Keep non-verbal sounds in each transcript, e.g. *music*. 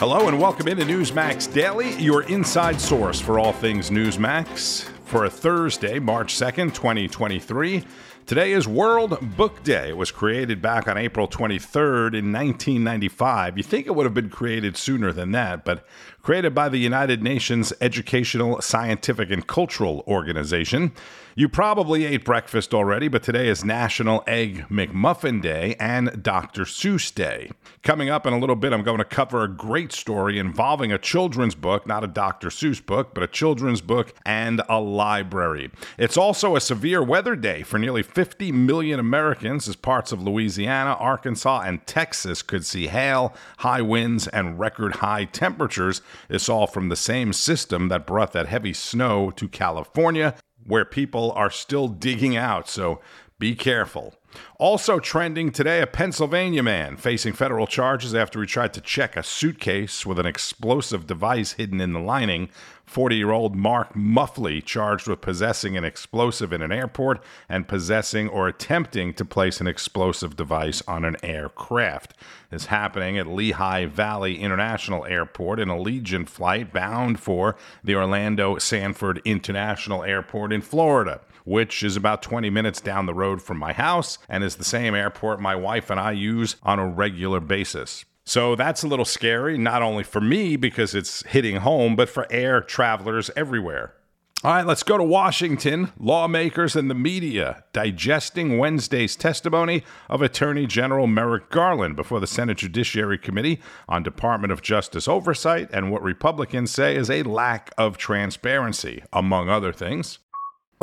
Hello and welcome into Newsmax Daily, your inside source for all things Newsmax. For a Thursday, March 2nd, 2023. Today is World Book Day. It was created back on April 23rd in 1995. You think it would have been created sooner than that, but created by the United Nations Educational, Scientific, and Cultural Organization. You probably ate breakfast already, but today is National Egg McMuffin Day and Dr. Seuss Day. Coming up in a little bit, I'm going to cover a great story involving a children's book, not a Dr. Seuss book, but a children's book and a library. It's also a severe weather day for nearly 50 million Americans as parts of Louisiana, Arkansas, and Texas could see hail, high winds, and record high temperatures. It's all from the same system that brought that heavy snow to California where people are still digging out, so be careful. Also trending today, a Pennsylvania man facing federal charges after he tried to check a suitcase with an explosive device hidden in the lining. 40 year old Mark Muffley charged with possessing an explosive in an airport and possessing or attempting to place an explosive device on an aircraft. This happening at Lehigh Valley International Airport in Allegiant flight bound for the Orlando Sanford International Airport in Florida which is about 20 minutes down the road from my house and is the same airport my wife and I use on a regular basis. So that's a little scary, not only for me because it's hitting home, but for air travelers everywhere. All right, let's go to Washington. Lawmakers and the media digesting Wednesday's testimony of Attorney General Merrick Garland before the Senate Judiciary Committee on Department of Justice oversight and what Republicans say is a lack of transparency, among other things.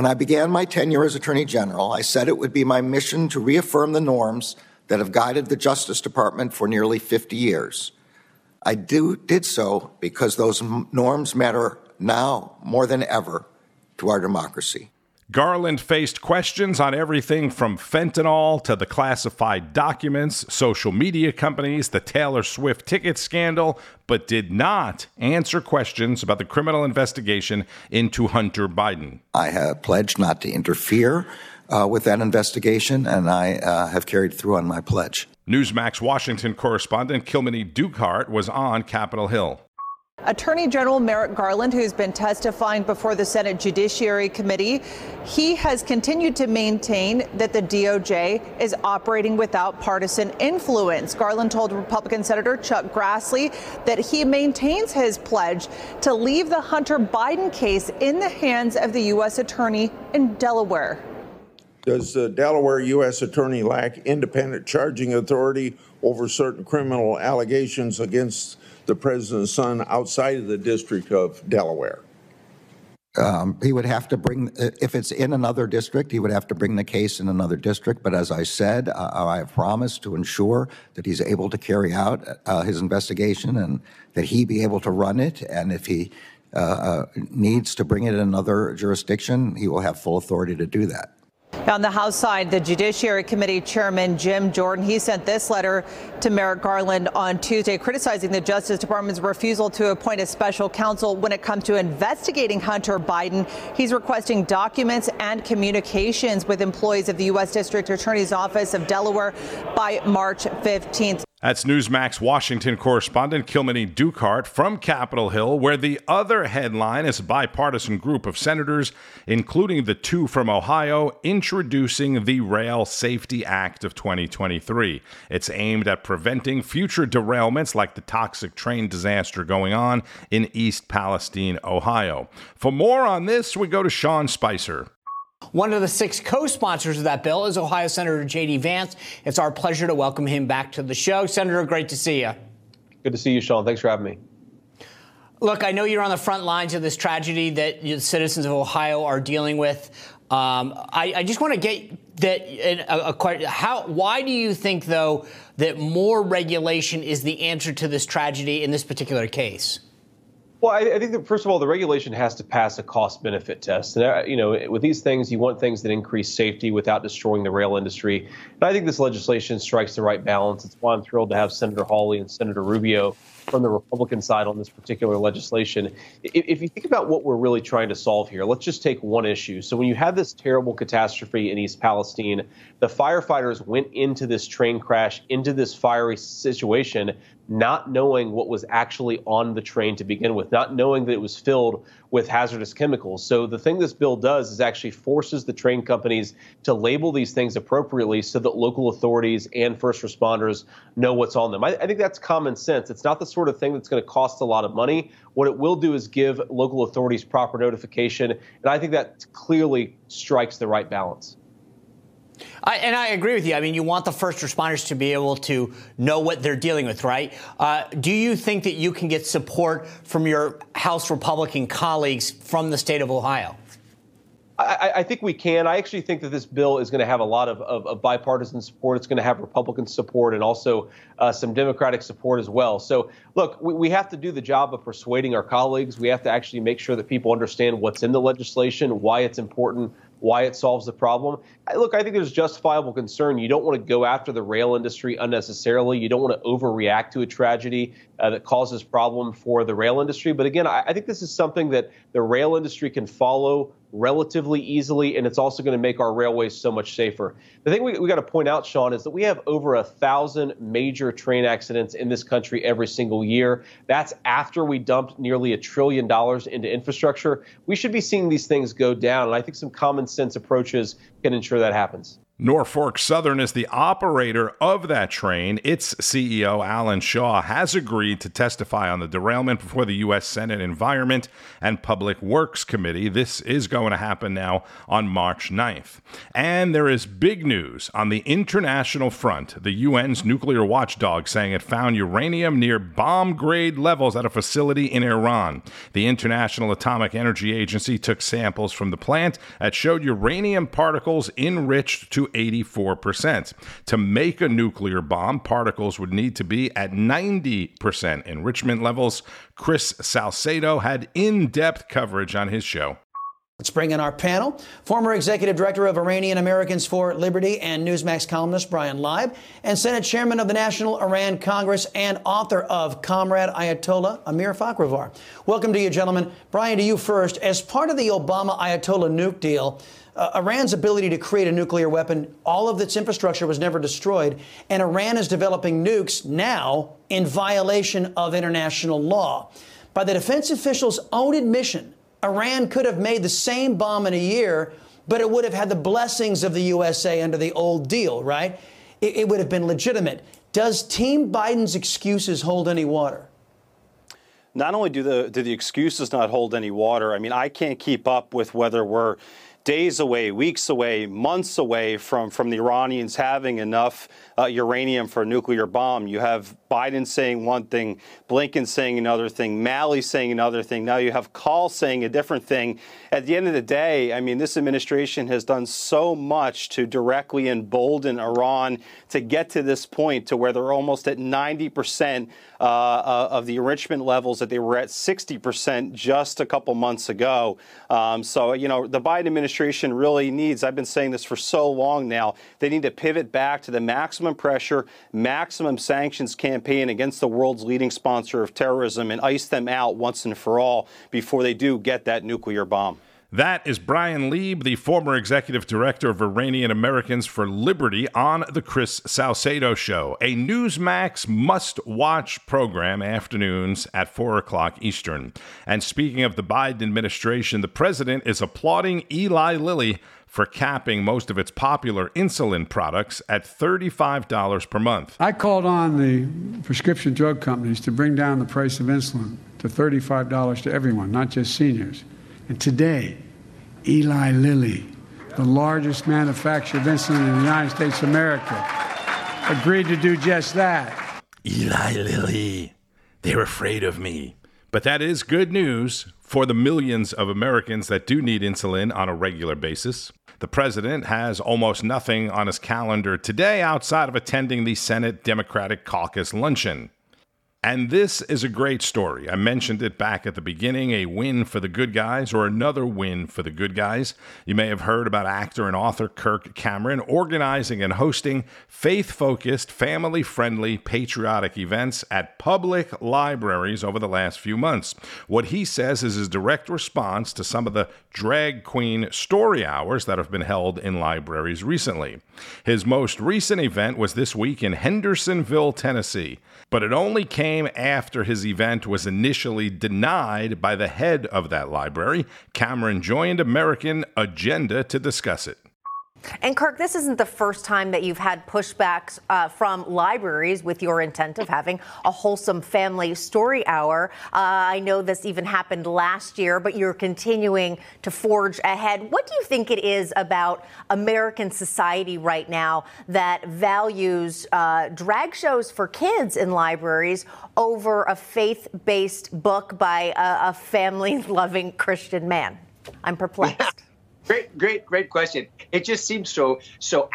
When I began my tenure as Attorney General, I said it would be my mission to reaffirm the norms that have guided the Justice Department for nearly 50 years. I do, did so because those norms matter now more than ever to our democracy. Garland faced questions on everything from fentanyl to the classified documents, social media companies, the Taylor Swift ticket scandal, but did not answer questions about the criminal investigation into Hunter Biden. I have pledged not to interfere uh, with that investigation, and I uh, have carried through on my pledge. Newsmax Washington correspondent Kilmeny Duchardt was on Capitol Hill. Attorney General Merrick Garland, who's been testifying before the Senate Judiciary Committee, he has continued to maintain that the DOJ is operating without partisan influence. Garland told Republican Senator Chuck Grassley that he maintains his pledge to leave the Hunter Biden case in the hands of the U.S. Attorney in Delaware. Does the Delaware U.S. Attorney lack independent charging authority over certain criminal allegations against the president's son outside of the District of Delaware? Um, he would have to bring, if it's in another district, he would have to bring the case in another district. But as I said, uh, I have promised to ensure that he's able to carry out uh, his investigation and that he be able to run it. And if he uh, uh needs to bring it in another jurisdiction, he will have full authority to do that. On the House side, the Judiciary Committee Chairman Jim Jordan, he sent this letter to Merrick Garland on Tuesday criticizing the Justice Department's refusal to appoint a special counsel when it comes to investigating Hunter Biden. He's requesting documents and communications with employees of the U.S. District Attorney's Office of Delaware by March 15th. That's Newsmax Washington correspondent Kilmeny Duchardt from Capitol Hill, where the other headline is a bipartisan group of senators, including the two from Ohio, introducing the Rail Safety Act of 2023. It's aimed at preventing future derailments like the toxic train disaster going on in East Palestine, Ohio. For more on this, we go to Sean Spicer. One of the six co sponsors of that bill is Ohio Senator J.D. Vance. It's our pleasure to welcome him back to the show. Senator, great to see you. Good to see you, Sean. Thanks for having me. Look, I know you're on the front lines of this tragedy that the citizens of Ohio are dealing with. Um, I, I, just want to get that a, a, how why do you think though that more regulation is the answer to this tragedy in this particular case? Well, I, I, think that first of all, the regulation has to pass a cost-benefit test. And uh, you know, with these things, you want things that increase safety without destroying the rail industry. And I think this legislation strikes the right balance. It's why I'm thrilled to have Senator Hawley and Senator Rubio from the Republican side on this particular legislation. If you think about what we're really trying to solve here, let's just take one issue. So when you had this terrible catastrophe in East Palestine, the firefighters went into this train crash, into this fiery situation, not knowing what was actually on the train to begin with, not knowing that it was filled with hazardous chemicals. So the thing this bill does is actually forces the train companies to label these things appropriately so that local authorities and first responders know what's on them. I, I think that's common sense. It's not the sort of thing that's going to cost a lot of money. What it will do is give local authorities proper notification, and I think that clearly strikes the right balance. I, and I agree with you. I mean, you want the first responders to be able to know what they're dealing with, right? Uh, do you think that you can get support from your House Republican colleagues from the state of Ohio? I, I, think we can. I actually think that this bill is going to have a lot of, of, of bipartisan support. It's going to have Republican support and also uh, some Democratic support as well. So, look, we, we have to do the job of persuading our colleagues. We have to actually make sure that people understand what's in the legislation, why it's important, why it solves the problem. Look, I think there's justifiable concern. You don't want to go after the rail industry unnecessarily. You don't want to overreact to a tragedy uh, that causes problem for the rail industry. But again, I, I think this is something that the rail industry can follow relatively easily, and it's also going to make our railways so much safer. The thing we, we got to point out, Sean, is that we have over a thousand major train accidents in this country every single year. That's after we dumped nearly a trillion dollars into infrastructure. We should be seeing these things go down, and I think some common sense approaches can ensure that happens. Norfolk Southern is the operator of that train. Its CEO, Alan Shaw, has agreed to testify on the derailment before the U.S. Senate Environment and Public Works Committee. This is going to happen now on March 9th. And there is big news on the international front. The UN's nuclear watchdog saying it found uranium near bomb grade levels at a facility in Iran. The International Atomic Energy Agency took samples from the plant that showed uranium particles enriched to 84%. To make a nuclear bomb, particles would need to be at 90% enrichment levels. Chris Salcedo had in depth coverage on his show. Let's bring in our panel. Former Executive Director of Iranian Americans for Liberty and Newsmax columnist Brian Leib, and Senate Chairman of the National Iran Congress and author of Comrade Ayatollah Amir Fakhravar. Welcome to you, gentlemen. Brian, to you first. As part of the Obama Ayatollah nuke deal, uh, Iran's ability to create a nuclear weapon, all of its infrastructure was never destroyed, and Iran is developing nukes now in violation of international law. By the defense officials' own admission, Iran could have made the same bomb in a year, but it would have had the blessings of the USA under the old deal, right? It, it would have been legitimate. Does Team Biden's excuses hold any water? Not only do the do the excuses not hold any water, I mean, I can't keep up with whether we're days away, weeks away, months away from, from the Iranians having enough uh, uranium for a nuclear bomb. You have Biden saying one thing, Blinken saying another thing, Malley saying another thing. Now you have Kahl saying a different thing. At the end of the day, I mean, this administration has done so much to directly embolden Iran to get to this point to where they're almost at 90 percent uh, uh, of the enrichment levels that they were at 60% just a couple months ago. Um, so, you know, the Biden administration really needs, I've been saying this for so long now, they need to pivot back to the maximum pressure, maximum sanctions campaign against the world's leading sponsor of terrorism and ice them out once and for all before they do get that nuclear bomb. That is Brian Leib, the former executive director of Iranian Americans for Liberty, on The Chris Salcedo Show, a Newsmax must watch program afternoons at 4 o'clock Eastern. And speaking of the Biden administration, the president is applauding Eli Lilly for capping most of its popular insulin products at $35 per month. I called on the prescription drug companies to bring down the price of insulin to $35 to everyone, not just seniors. And today, Eli Lilly, the largest manufacturer of insulin in the United States of America, agreed to do just that. Eli Lilly, they're afraid of me. But that is good news for the millions of Americans that do need insulin on a regular basis. The president has almost nothing on his calendar today outside of attending the Senate Democratic Caucus luncheon. And this is a great story. I mentioned it back at the beginning a win for the good guys, or another win for the good guys. You may have heard about actor and author Kirk Cameron organizing and hosting faith focused, family friendly, patriotic events at public libraries over the last few months. What he says is his direct response to some of the drag queen story hours that have been held in libraries recently. His most recent event was this week in Hendersonville, Tennessee, but it only came after his event was initially denied by the head of that library. Cameron joined American Agenda to discuss it. And Kirk, this isn't the first time that you've had pushbacks uh, from libraries with your intent of having a wholesome family story hour. Uh, I know this even happened last year, but you're continuing to forge ahead. What do you think it is about American society right now that values uh, drag shows for kids in libraries over a faith based book by a, a family loving Christian man? I'm perplexed. Great, great, great question. It just seems so so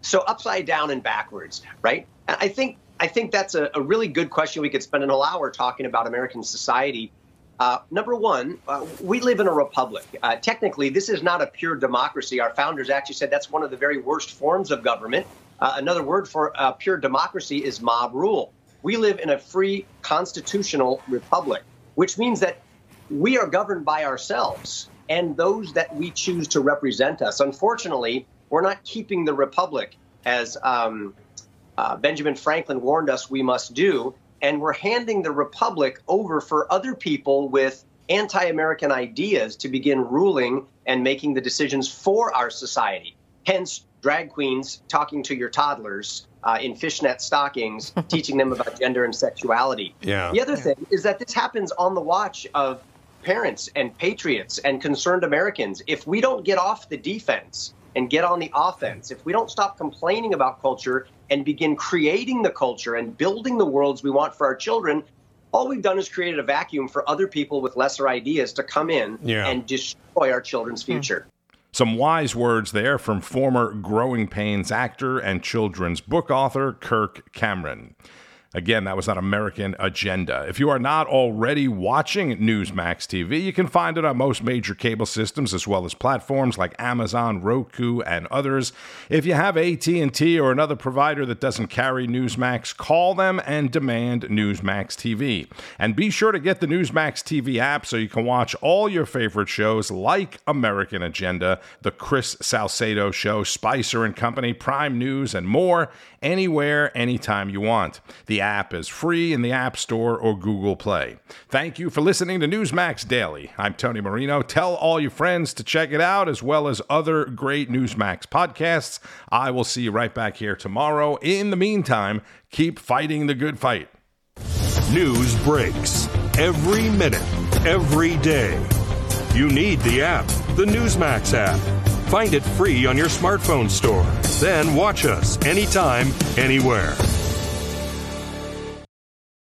so upside down and backwards, right? I think I think that's a, a really good question. We could spend an whole hour talking about American society. Uh, number one, uh, we live in a republic. Uh, technically, this is not a pure democracy. Our founders actually said that's one of the very worst forms of government. Uh, another word for uh, pure democracy is mob rule. We live in a free constitutional republic, which means that we are governed by ourselves and those that we choose to represent us. Unfortunately, we're not keeping the republic as um, uh, Benjamin Franklin warned us we must do, and we're handing the republic over for other people with anti American ideas to begin ruling and making the decisions for our society. Hence, drag queens talking to your toddlers uh, in fishnet stockings, *laughs* teaching them about gender and sexuality. Yeah. The other thing is that this happens on the watch of parents and patriots and concerned Americans, if we don't get off the defense and get on the offense, if we don't stop complaining about culture and begin creating the culture and building the worlds we want for our children, all we've done is created a vacuum for other people with lesser ideas to come in yeah. and destroy our children's hmm. future. Some wise words there from former Growing Pains actor and children's book author Kirk Cameron. Again, that was on American Agenda. If you are not already watching Newsmax TV, you can find it on most major cable systems as well as platforms like Amazon, Roku, and others. If you have AT&T or another provider that doesn't carry Newsmax, call them and demand Newsmax TV. And be sure to get the Newsmax TV app so you can watch all your favorite shows like American Agenda, The Chris Salcedo Show, Spicer and Company, Prime News, and more anywhere, anytime you want. The app is free in the App Store or Google Play. Thank you for listening to Newsmax Daily. I'm Tony Marino. Tell all your friends to check it out, as well as other great Newsmax podcasts. I will see you right back here tomorrow. In the meantime, keep fighting the good fight. News breaks every minute, every day. You need the app, the Newsmax app. Find it free on your smartphone store. Then watch us anytime, anywhere.